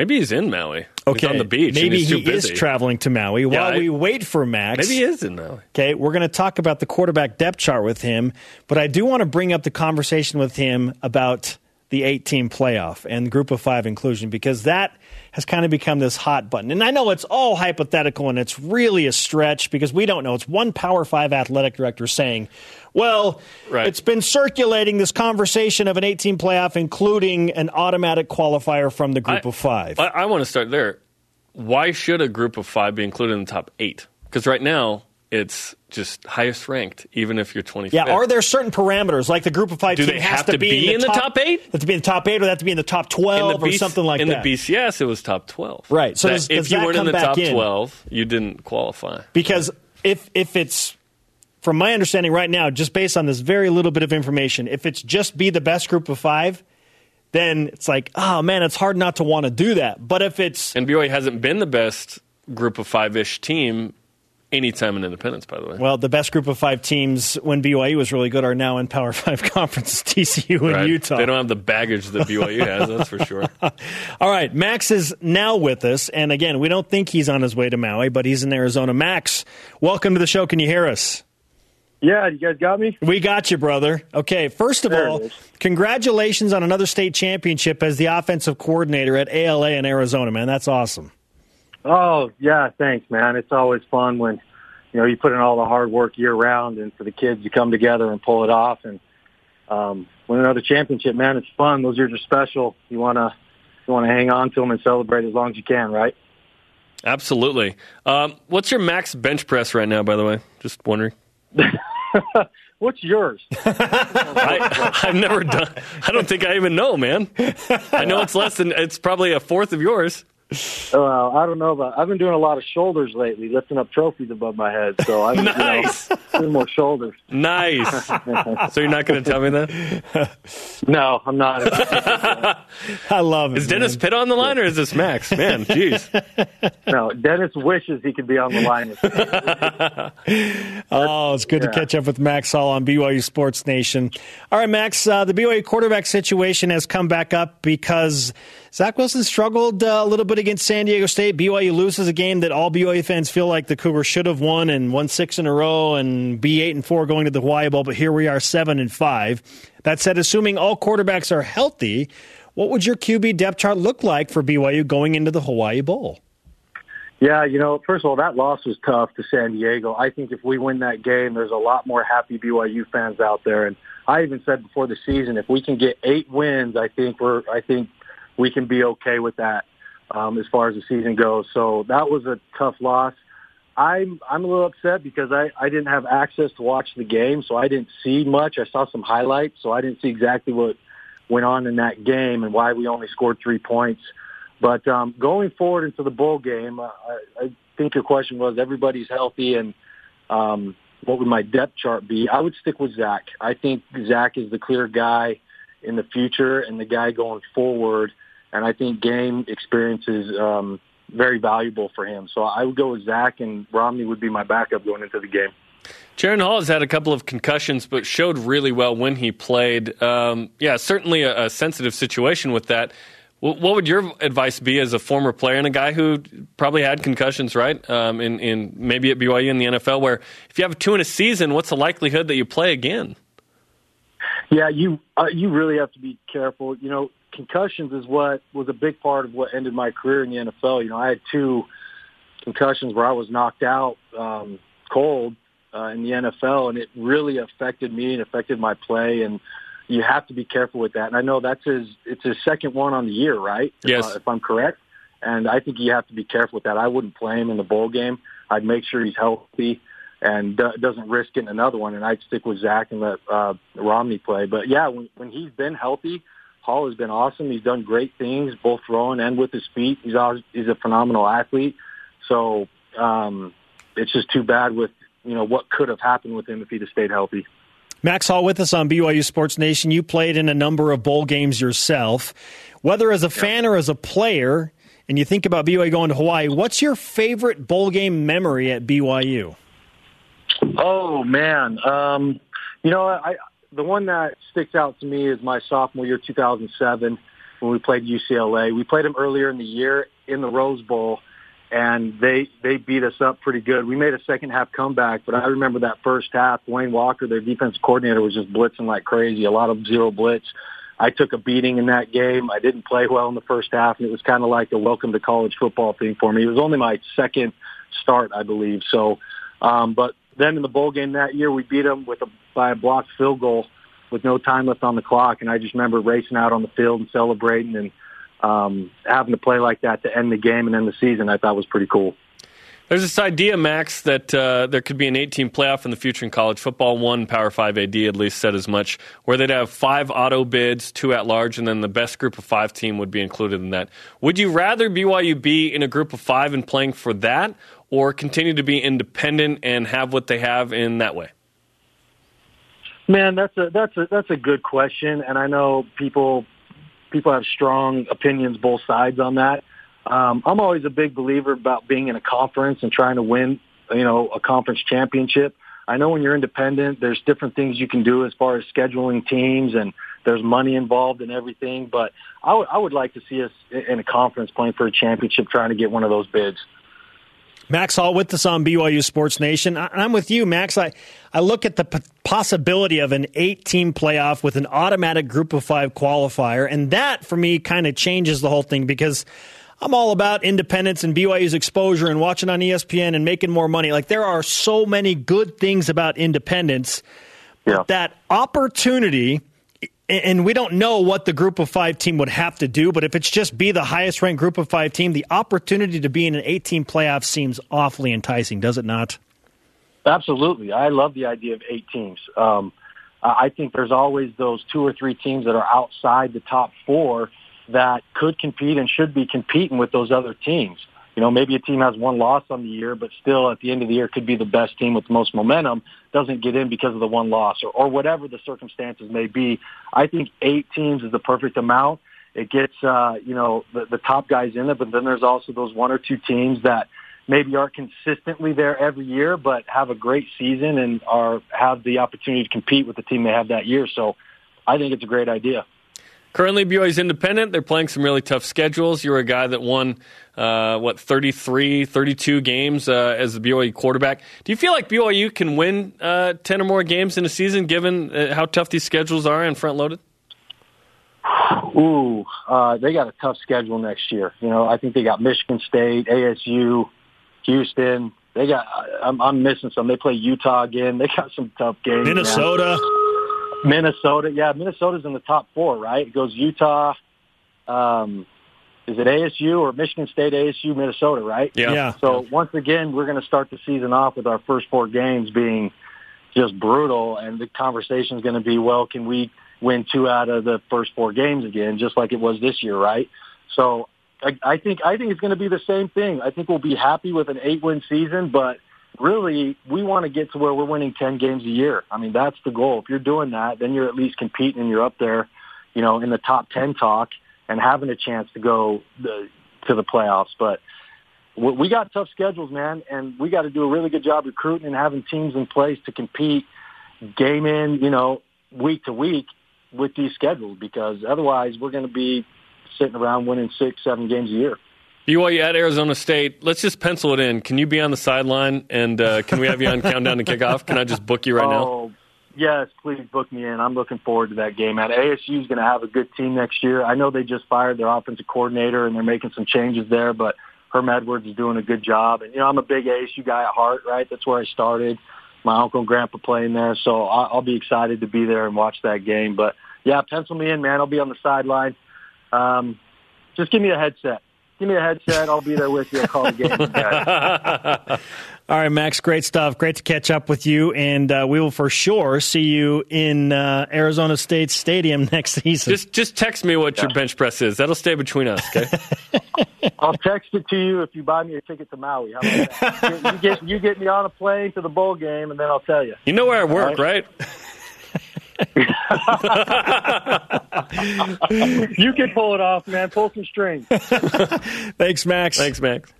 Maybe he's in Maui. Okay, He's on the beach. and Maybe he is traveling to Maui. While I- we wait for Max, Maybe he is in Maui. Okay, we're going to talk about the quarterback depth chart with him, but I do want to bring up the conversation with him about the eight team playoff and group of five inclusion because that has kind of become this hot button. And I know it's all hypothetical and it's really a stretch because we don't know. It's one Power Five athletic director saying, well, Right. it's been circulating this conversation of an 18 playoff, including an automatic qualifier from the group I- of five. I, I want to start there. Why should a group of five be included in the top eight? Because right now it's just highest ranked, even if you're 25th. Yeah, are there certain parameters like the group of five Do team they has have to to be in the top eight? Have to be in the top eight, or have to be in the top twelve, in the or something like in that. the BCS, it was top 12. Right, so That does- does if you weren't in the top in? 12, you didn't qualify. because if if it's from my understanding right now, just based on this very little bit of information, if it's just be the best group of five, then it's like, oh man, it's hard not to want to do that. But if it's And BYU hasn't been the best group of five ish team anytime in independence, by the way. well, the best group of five teams when BYU was really good are now in Power Five conferences, TCU and Right? Utah. They don't have the baggage that BYU has, that's for sure. All right, Max is now with us, and again, we don't think he's on his way to Maui, but he's in Arizona. Max, welcome to the show. Can you hear us? Yeah, you guys got me? We got you, brother. Okay, first of There all, congratulations on another state championship as the offensive coordinator at ALA in Arizona, man. That's awesome. Oh, yeah, thanks, man. It's always fun when, you know, you put in all the hard work year round and for the kids to come together and pull it off and um, win another championship, man. It's fun. Those years are special. You want to you want to hang on to them and celebrate as long as you can, right? Absolutely. Um, what's your max bench press right now, by the way? Just wondering. What's yours? I, I've never done. I don't think I even know, man. I know it's less than. It's probably a fourth of yours. Well, I don't know about. I've been doing a lot of shoulders lately, lifting up trophies above my head. So I'm Nice. you know, doing more shoulders. Nice. so you're not going to tell me that? No, I'm not. I love it. Is Dennis Pitta on the line or is this Max? Man, jeez. no, Dennis wishes he could be on the line. With. Oh, it's good to catch up with Max Hall on BYU Sports Nation. All right, Max, uh, the BYU quarterback situation has come back up because Zach Wilson struggled uh, a little bit against San Diego State. BYU loses a game that all BYU fans feel like the Cougars should have won and won six in a row and be eight and four going to the Hawaii Bowl. But here we are, seven and five. That said, assuming all quarterbacks are healthy, what would your QB depth chart look like for BYU going into the Hawaii Bowl? Yeah, you know, first of all, that loss was tough to San Diego. I think if we win that game, there's a lot more happy BYU fans out there. And I even said before the season, if we can get eight wins, I think we're, I think we can be okay with that um, as far as the season goes. So that was a tough loss. I'm I'm a little upset because I I didn't have access to watch the game, so I didn't see much. I saw some highlights, so I didn't see exactly what went on in that game and why we only scored three points. But um, going forward into the bowl game, uh, I, I think your question was everybody's healthy and um, what would my depth chart be? I would stick with Zach. I think Zach is the clear guy in the future and the guy going forward. And I think game experience is um, very valuable for him. So I would go with Zach, and Romney would be my backup going into the game. Jaren Hall has had a couple of concussions, but showed really well when he played. Um, yeah, certainly a, a sensitive situation with that. Wh- What would your advice be as a former player and a guy who probably had concussions, right? Um, in, in maybe at BYU in the NFL, where if you have two in a season, what's the likelihood that you play again? Yeah, you uh, you really have to be careful. You know, concussions is what was a big part of what ended my career in the NFL. You know, I had two concussions where I was knocked out um, cold uh, in the NFL, and it really affected me and affected my play. And you have to be careful with that. And I know that's his it's his second one on the year, right? Yes. If, I, if I'm correct. And I think you have to be careful with that. I wouldn't play him in the bowl game. I'd make sure he's healthy and uh, doesn't risk getting another one. And I'd stick with Zach and let uh, Romney play. But yeah, when, when he's been healthy, Hall has been awesome. He's done great things, both throwing and with his feet. He's always, he's a phenomenal athlete. So um, it's just too bad with you know what could have happened with him if he'd have stayed healthy. Max Hall with us on BYU Sports Nation. You played in a number of bowl games yourself. Whether as a fan or as a player, and you think about BYU going to Hawaii, what's your favorite bowl game memory at BYU? Oh man, um, you know, I the one that sticks out to me is my sophomore year, 2007, when we played UCLA. We played them earlier in the year in the Rose Bowl, and they they beat us up pretty good. We made a second half comeback, but I remember that first half. Wayne Walker, their defensive coordinator, was just blitzing like crazy. A lot of zero blitz. I took a beating in that game. I didn't play well in the first half, and it was kind of like a welcome to college football thing for me. It was only my second start, I believe. So, um, but then in the bowl game that year, we beat them with a by a blocked field goal with no time left on the clock, and I just remember racing out on the field and celebrating and um, having to play like that to end the game and end the season. I thought was pretty cool. There's this idea, Max, that uh, there could be an eight-team playoff in the future in college football. One Power Five AD at least said as much, where they'd have five auto bids, two at large, and then the best group of five team would be included in that. Would you rather BYU be in a group of five and playing for that, or continue to be independent and have what they have in that way? Man, that's a that's a that's a good question, and I know people people have strong opinions both sides on that. Um, I'm always a big believer about being in a conference and trying to win, you know, a conference championship. I know when you're independent, there's different things you can do as far as scheduling teams and there's money involved and everything. But I would I would like to see us in a conference playing for a championship, trying to get one of those bids. Max Hall with us on BYU Sports Nation. I'm with you, Max. I, I look at the p- possibility of an eight team playoff with an automatic group of five qualifier, and that for me kind of changes the whole thing because I'm all about independence and BYU's exposure and watching on ESPN and making more money. Like there are so many good things about independence. Yeah. That opportunity and we don't know what the group of five team would have to do, but if it's just be the highest ranked group of five team, the opportunity to be in an 18 playoff seems awfully enticing, does it not? Absolutely. I love the idea of eight teams. Um, I I think there's always those two or three teams that are outside the top four that could compete and should be competing with those other teams. You know, maybe a team has one loss on the year, but still at the end of the year could be the best team with the most momentum, doesn't get in because of the one loss or, or whatever the circumstances may be. I think eight teams is the perfect amount. It gets, uh, you know, the, the top guys in there, but then there's also those one or two teams that maybe aren't consistently there every year, but have a great season and are have the opportunity to compete with the team they have that year. So I think it's a great idea. Currently, BYU's independent. They're playing some really tough schedules. You're a guy that won, uh, what, 33, 32 games uh, as the BYU quarterback. Do you feel like BYU can win uh, 10 or more games in a season given uh, how tough these schedules are and front loaded? Ooh, uh, they got a tough schedule next year. You know, I think they got Michigan State, ASU, Houston. They got. I'm, I'm missing some. They play Utah again. They got some tough games. Minnesota. Man. Minnesota. Yeah, Minnesota's in the top four, right? It goes Utah. Um, is it ASU or Michigan State, ASU, Minnesota, right? Yeah. Yeah. So once again, we're going to start the season off with our first four games being just brutal, and the conversation is going to be, well, can we win two out of the first four games again, just like it was this year, right? So I, I think I think it's going to be the same thing. I think we'll be happy with an eight-win season, but really, we want to get to where we're winning ten games a year. I mean, that's the goal. If you're doing that, then you're at least competing and you're up there, you know, in the top ten talk and having a chance to go the, to the playoffs. But we got tough schedules, man, and we got to do a really good job recruiting and having teams in place to compete game in, you know, week to week with these schedules because otherwise we're going to be sitting around winning six, seven games a year. BYU at Arizona State. Let's just pencil it in. Can you be on the sideline and uh, can we have you on countdown to kickoff? Can I just book you right now? oh, yes, please book me in. I'm looking forward to that game. At ASU is going to have a good team next year. I know they just fired their offensive coordinator and they're making some changes there, but Herm Edwards is doing a good job. And you know, I'm a big ASU guy at heart. Right, that's where I started. My uncle and grandpa playing there, so I- I'll be excited to be there and watch that game. But yeah, pencil me in, man. I'll be on the sideline. Um, just give me a headset. Give me a headset. I'll be there with you. I'll call the game. All right, Max, great stuff. Great to catch up with you, and uh, we will for sure see you in uh, Arizona State Stadium next season. Just just text me what your bench press is. That'll stay between us, okay? I'll text it to you if you buy me a ticket to Maui. How about that? you get you get me on a plane to the bowl game, and then I'll tell you. You know where I work, right? You can pull it off, man. Pull some strings. Thanks, Max. Thanks, Max.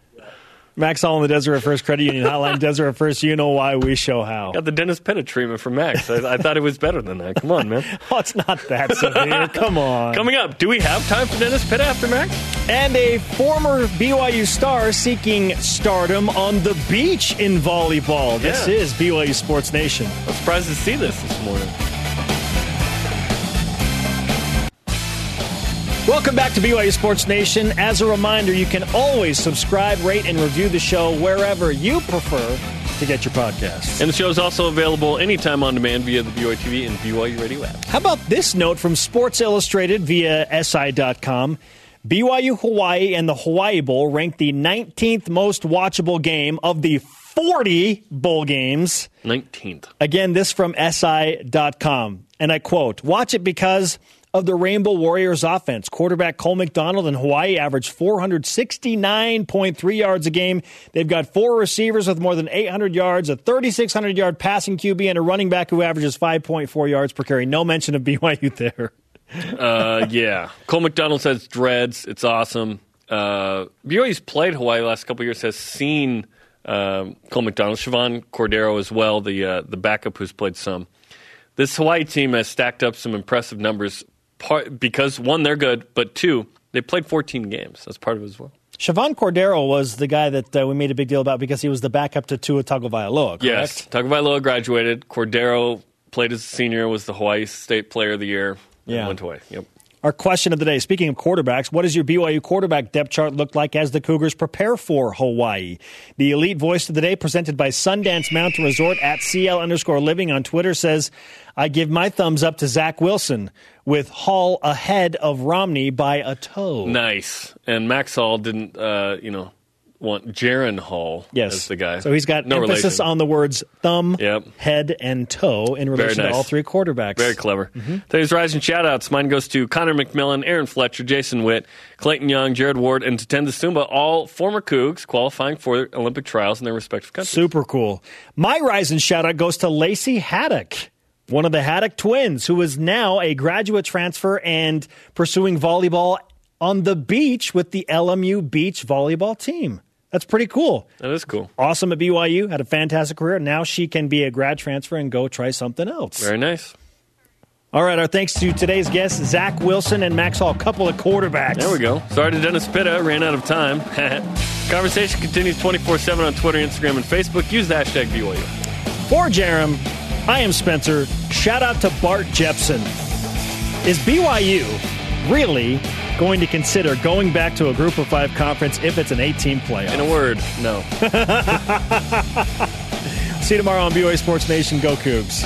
Max Hall in the Deseret First Credit Union Hotline. Deseret First, you know why we show how. Got the Dennis Pitta treatment from Max. I, I thought it was better than that. Come on, man. Oh, it's not that severe. Come on. Coming up, do we have time for Dennis Pitta after Max? And a former BYU star seeking stardom on the beach in volleyball. This Yeah. is BYU Sports Nation. I'm surprised to see this this morning. Welcome back to BYU Sports Nation. As a reminder, you can always subscribe, rate, and review the show wherever you prefer to get your podcasts. And the show is also available anytime on demand via the BYU TV and BYU Radio app. How about this note from Sports Illustrated via SI.com? BYU Hawaii and the Hawaii Bowl ranked the 19th most watchable game of the 40 bowl games. 19th. Again, this from SI.com. And I quote Watch it because of the Rainbow Warriors offense. Quarterback Cole McDonald in Hawaii averaged 469.3 yards a game. They've got four receivers with more than 800 yards, a 3,600 yard passing QB, and a running back who averages 5.4 yards per carry. No mention of BYU there. Uh, yeah. Cole McDonald says dreads. It's awesome. Uh, BYU's played Hawaii the last couple of years, has seen um, Cole McDonald, Chevan Cordeiro as well, the, uh, the backup who's played some. This Hawaii team has stacked up some impressive numbers part, because, one, they're good, but two, they played 14 games. That's part of it as well. Chevan Cordeiro was the guy that uh, we made a big deal about because he was the backup to Tua Tagovailoa, correct? Yes. Tagovailoa graduated. Cordeiro played as a senior, was the Hawaii State Player of the Year. and Yeah. Went away. Yep. Our question of the day speaking of quarterbacks, what does your BYU quarterback depth chart look like as the Cougars prepare for Hawaii? The elite voice of the day, presented by Sundance Mountain Resort at CL underscore living on Twitter, says, I give my thumbs up to Zach Wilson with Hall ahead of Romney by a toe. Nice. And Max Hall didn't, uh, you know, want Jaren Hall Yes, as the guy. So he's got no emphasis relation. on the words thumb, Yep. head, and toe in relation nice. to all three quarterbacks. Very clever. Mm-hmm. Today's rising shout-outs. Mine goes to Connor McMillan, Aaron Fletcher, Jason Witt, Clayton Young, Jared Ward, and Tatenda Tsumba, all former Cougs qualifying for Olympic trials in their respective countries. Super cool. My rising shoutout goes to Lacey Haddock, one of the Haddock twins, who is now a graduate transfer and pursuing volleyball on the beach with the LMU beach volleyball team. That's pretty cool. That is cool. Awesome at BYU, had a fantastic career. Now she can be a grad transfer and go try something else. Very nice. All right, our thanks to today's guests, Zach Wilson and Max Hall, couple of quarterbacks. There we go. Sorry to Dennis Pitta, ran out of time. Conversation continues 24 7 on Twitter, Instagram, and Facebook. Use the hashtag BYU. For Jarom, I am Spencer. Shout out to Bart Jepson. Is BYU really going to consider going back to a group of five conference if it's an 18 playoff? In a word, no. See you tomorrow on BYU Sports Nation. Go Cougs.